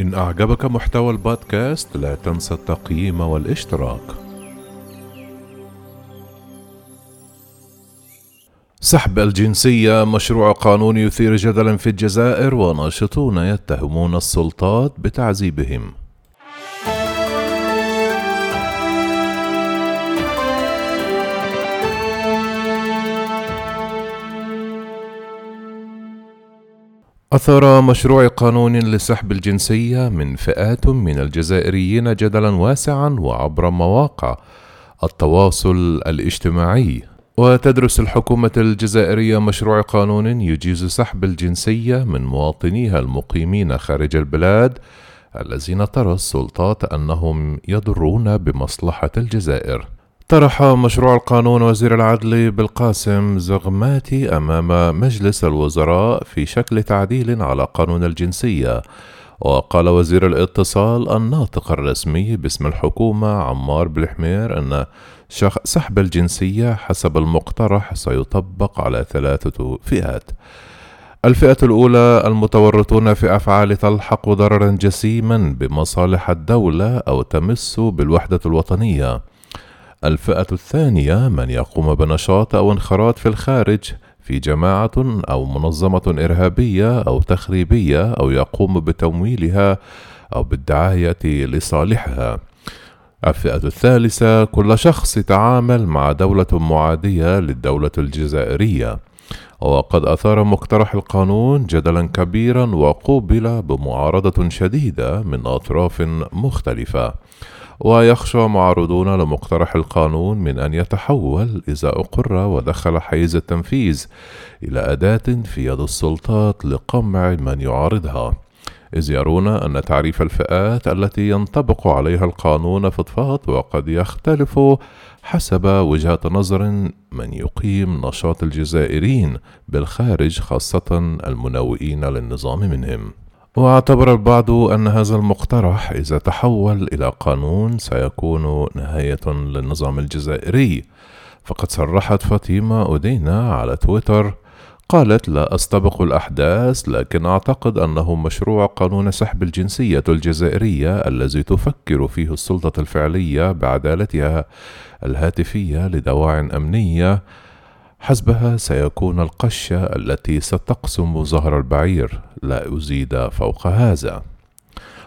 إن أعجبك محتوى البودكاست لا تنسى التقييم والاشتراك. سحب الجنسية مشروع قانون يثير جدلا في الجزائر وناشطون يتهمون السلطات بتعذيبهم. أثار مشروع قانون لسحب الجنسية من فئات من الجزائريين جدلا واسعا وعبر مواقع التواصل الاجتماعي. وتدرس الحكومة الجزائرية مشروع قانون يجيز سحب الجنسية من مواطنيها المقيمين خارج البلاد الذين ترى السلطات أنهم يضرون بمصلحة الجزائر. طرح مشروع القانون وزير العدل بالقاسم زغماتي أمام مجلس الوزراء في شكل تعديل على قانون الجنسية. وقال وزير الاتصال الناطق الرسمي باسم الحكومة عمار بالحمير إن سحب الجنسية حسب المقترح سيطبق على ثلاثة فئات. الفئة الأولى المتورطون في أفعال تلحق ضررا جسيما بمصالح الدولة أو تمس بالوحدة الوطنية. الفئة الثانية من يقوم بنشاط أو انخراط في الخارج في جماعة أو منظمة إرهابية أو تخريبية أو يقوم بتمويلها أو بالدعاية لصالحها. الفئة الثالثة كل شخص يتعامل مع دولة معادية للدولة الجزائرية. وقد أثار مقترح القانون جدلا كبيرا وقوبل بمعارضة شديدة من أطراف مختلفة. ويخشى معارضون لمقترح القانون من أن يتحول إذا أقر ودخل حيز التنفيذ إلى أداة في يد السلطات لقمع من يعارضها. إذ يرون أن تعريف الفئات التي ينطبق عليها القانون فضفاض وقد يختلف حسب وجهة نظر من يقيم نشاط الجزائريين بالخارج خاصة المنوئين للنظام منهم. واعتبر البعض أن هذا المقترح إذا تحول إلى قانون سيكون نهاية للنظام الجزائري. فقد صرحت فاطمة أدينا على تويتر قالت لا أستبق الأحداث لكن أعتقد أنه مشروع قانون سحب الجنسية الجزائرية الذي تفكر فيه السلطة الفعلية بعدالتها الهاتفية لدواع أمنية حسبها سيكون القشة التي ستقسم ظهر البعير لا أزيد فوق هذا.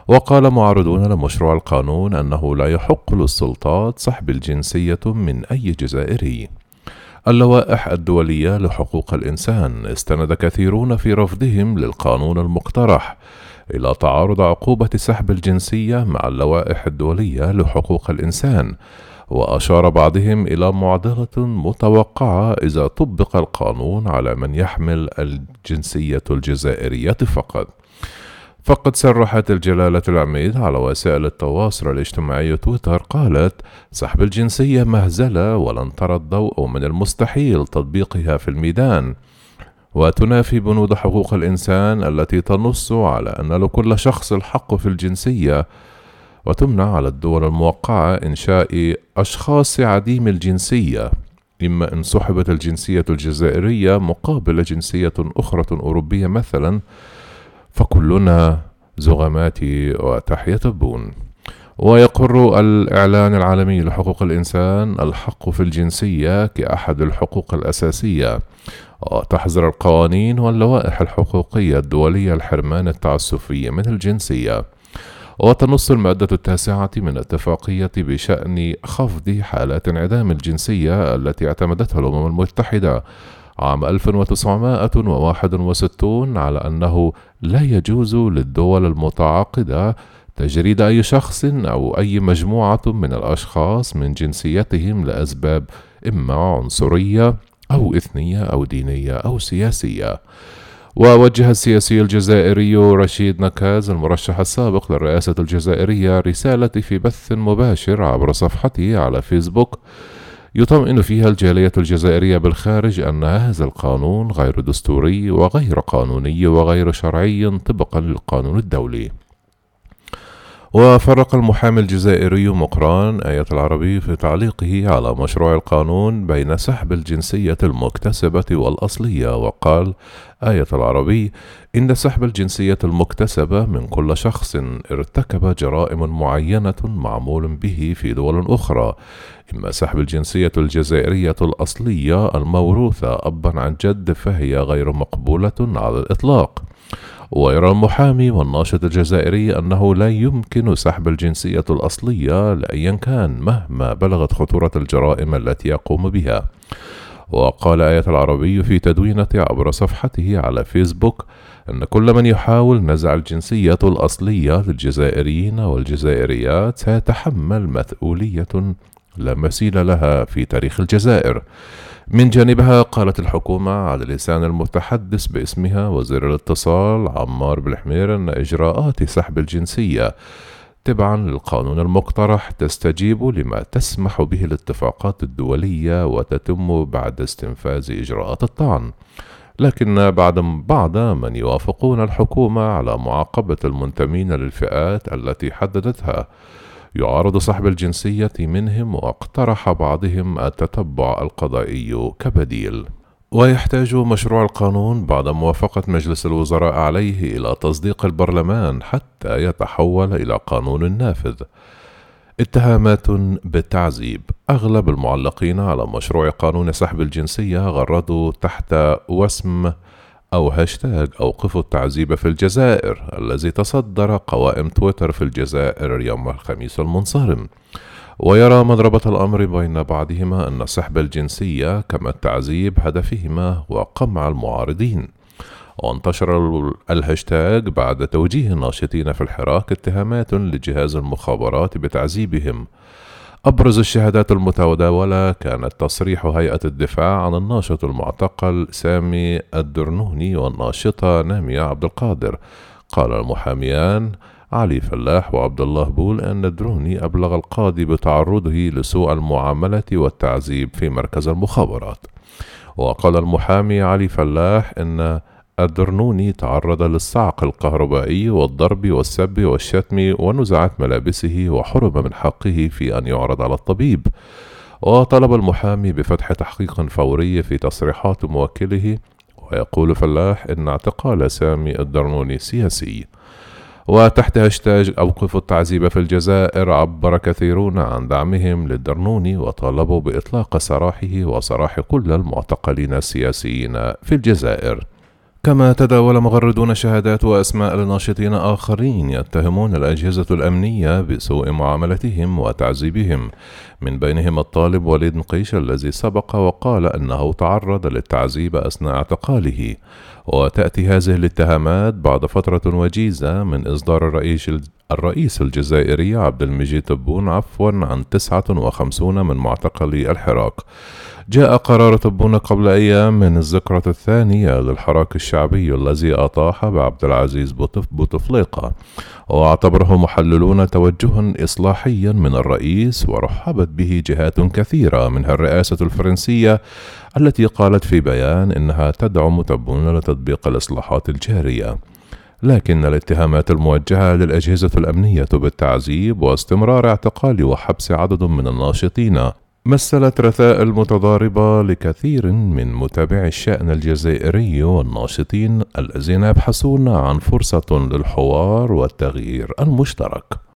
وقال معارضون لمشروع القانون أنه لا يحق للسلطات سحب الجنسية من أي جزائري. اللوائح الدولية لحقوق الإنسان. استند كثيرون في رفضهم للقانون المقترح. إلى تعارض عقوبة سحب الجنسية مع اللوائح الدولية لحقوق الإنسان وأشار بعضهم إلى معضلة متوقعة إذا طبق القانون على من يحمل الجنسية الجزائرية فقط. فقد صرحت الجلالة العميد على وسائل التواصل الاجتماعي تويتر قالت: سحب الجنسية مهزلة ولن ترى الضوء من المستحيل تطبيقها في الميدان. وتنافي بنود حقوق الإنسان التي تنص على أن لكل شخص الحق في الجنسية وتمنع على الدول الموقعة إنشاء أشخاص عديم الجنسية إما إن سحبت الجنسية الجزائرية مقابل جنسية أخرى أوروبية مثلا فكلنا زغمات وتحية بون ويقر الإعلان العالمي لحقوق الإنسان الحق في الجنسية كأحد الحقوق الأساسية. وتحظر القوانين واللوائح الحقوقية الدولية الحرمان التعسفي من الجنسية. وتنص المادة التاسعة من الاتفاقية بشأن خفض حالات انعدام الجنسية التي اعتمدتها الأمم المتحدة عام 1961 على أنه لا يجوز للدول المتعاقدة تجريد أي شخص أو أي مجموعة من الأشخاص من جنسيتهم لأسباب إما عنصرية أو إثنية أو دينية أو سياسية. ووجه السياسي الجزائري رشيد نكاز المرشح السابق للرئاسة الجزائرية رسالة في بث مباشر عبر صفحته على فيسبوك يطمئن فيها الجالية الجزائرية بالخارج أن هذا القانون غير دستوري وغير قانوني وغير شرعي طبقا للقانون الدولي وفرق المحامي الجزائري مقران آية العربي في تعليقه على مشروع القانون بين سحب الجنسية المكتسبة والأصلية وقال آية العربي إن سحب الجنسية المكتسبة من كل شخص ارتكب جرائم معينة معمول به في دول أخرى. إما سحب الجنسية الجزائرية الأصلية الموروثة أبا عن جد فهي غير مقبولة على الإطلاق. ويرى المحامي والناشط الجزائري أنه لا يمكن سحب الجنسية الأصلية لأيا كان مهما بلغت خطورة الجرائم التي يقوم بها. وقال آية العربي في تدوينة عبر صفحته على فيسبوك أن كل من يحاول نزع الجنسية الأصلية للجزائريين والجزائريات سيتحمل مسؤولية لا مثيل لها في تاريخ الجزائر. من جانبها قالت الحكومة على لسان المتحدث باسمها وزير الاتصال عمار بالحمير أن إجراءات سحب الجنسية تبعا للقانون المقترح تستجيب لما تسمح به الاتفاقات الدولية وتتم بعد استنفاذ إجراءات الطعن. لكن بعد بعض من يوافقون الحكومة على معاقبة المنتمين للفئات التي حددتها يعارض سحب الجنسية منهم واقترح بعضهم التتبع القضائي كبديل ويحتاج مشروع القانون بعد موافقة مجلس الوزراء عليه إلى تصديق البرلمان حتى يتحول إلى قانون نافذ. اتهامات بالتعذيب أغلب المعلقين على مشروع قانون سحب الجنسية غردوا تحت وسم أو هاشتاج أوقفوا التعذيب في الجزائر الذي تصدر قوائم تويتر في الجزائر يوم الخميس المنصرم. ويرى مضربة الأمر بين بعضهما أن سحب الجنسية كما التعذيب هدفهما هو قمع المعارضين. وانتشر الهاشتاج بعد توجيه الناشطين في الحراك اتهامات لجهاز المخابرات بتعذيبهم. أبرز الشهادات المتداولة كانت تصريح هيئة الدفاع عن الناشط المعتقل سامي الدرنوني والناشطة نامية عبد القادر. قال المحاميان علي فلاح وعبد الله بول أن الدروني أبلغ القاضي بتعرضه لسوء المعاملة والتعذيب في مركز المخابرات. وقال المحامي علي فلاح أن الدرنوني تعرض للصعق الكهربائي والضرب والسب والشتم ونزعت ملابسه وحرم من حقه في أن يعرض على الطبيب. وطلب المحامي بفتح تحقيق فوري في تصريحات موكله ويقول فلاح إن اعتقال سامي الدرنوني سياسي. وتحت هاشتاج أوقفوا التعذيب في الجزائر عبر كثيرون عن دعمهم للدرنوني وطالبوا بإطلاق سراحه وسراح كل المعتقلين السياسيين في الجزائر. كما تداول مغردون شهادات وأسماء لناشطين آخرين يتهمون الأجهزة الأمنية بسوء معاملتهم وتعذيبهم. من بينهم الطالب وليد نقيش الذي سبق وقال أنه تعرض للتعذيب أثناء اعتقاله. وتأتي هذه الاتهامات بعد فترة وجيزة من إصدار الرئيس الرئيس الجزائري عبد المجيد تبون عفوا عن 59 من معتقلي الحراك. جاء قرار تبون قبل أيام من الذكرى الثانية للحراك الشعبي الذي أطاح بعبد العزيز بوتفليقة. واعتبره محللون توجها إصلاحيا من الرئيس ورحبت به جهات كثيرة منها الرئاسة الفرنسية التي قالت في بيان إنها تدعم تبون لتطبيق الإصلاحات الجارية. لكن الاتهامات الموجهة للأجهزة الأمنية بالتعذيب واستمرار اعتقال وحبس عدد من الناشطين مثلت رثائل متضاربة لكثير من متابعي الشأن الجزائري والناشطين الذين يبحثون عن فرصة للحوار والتغيير المشترك.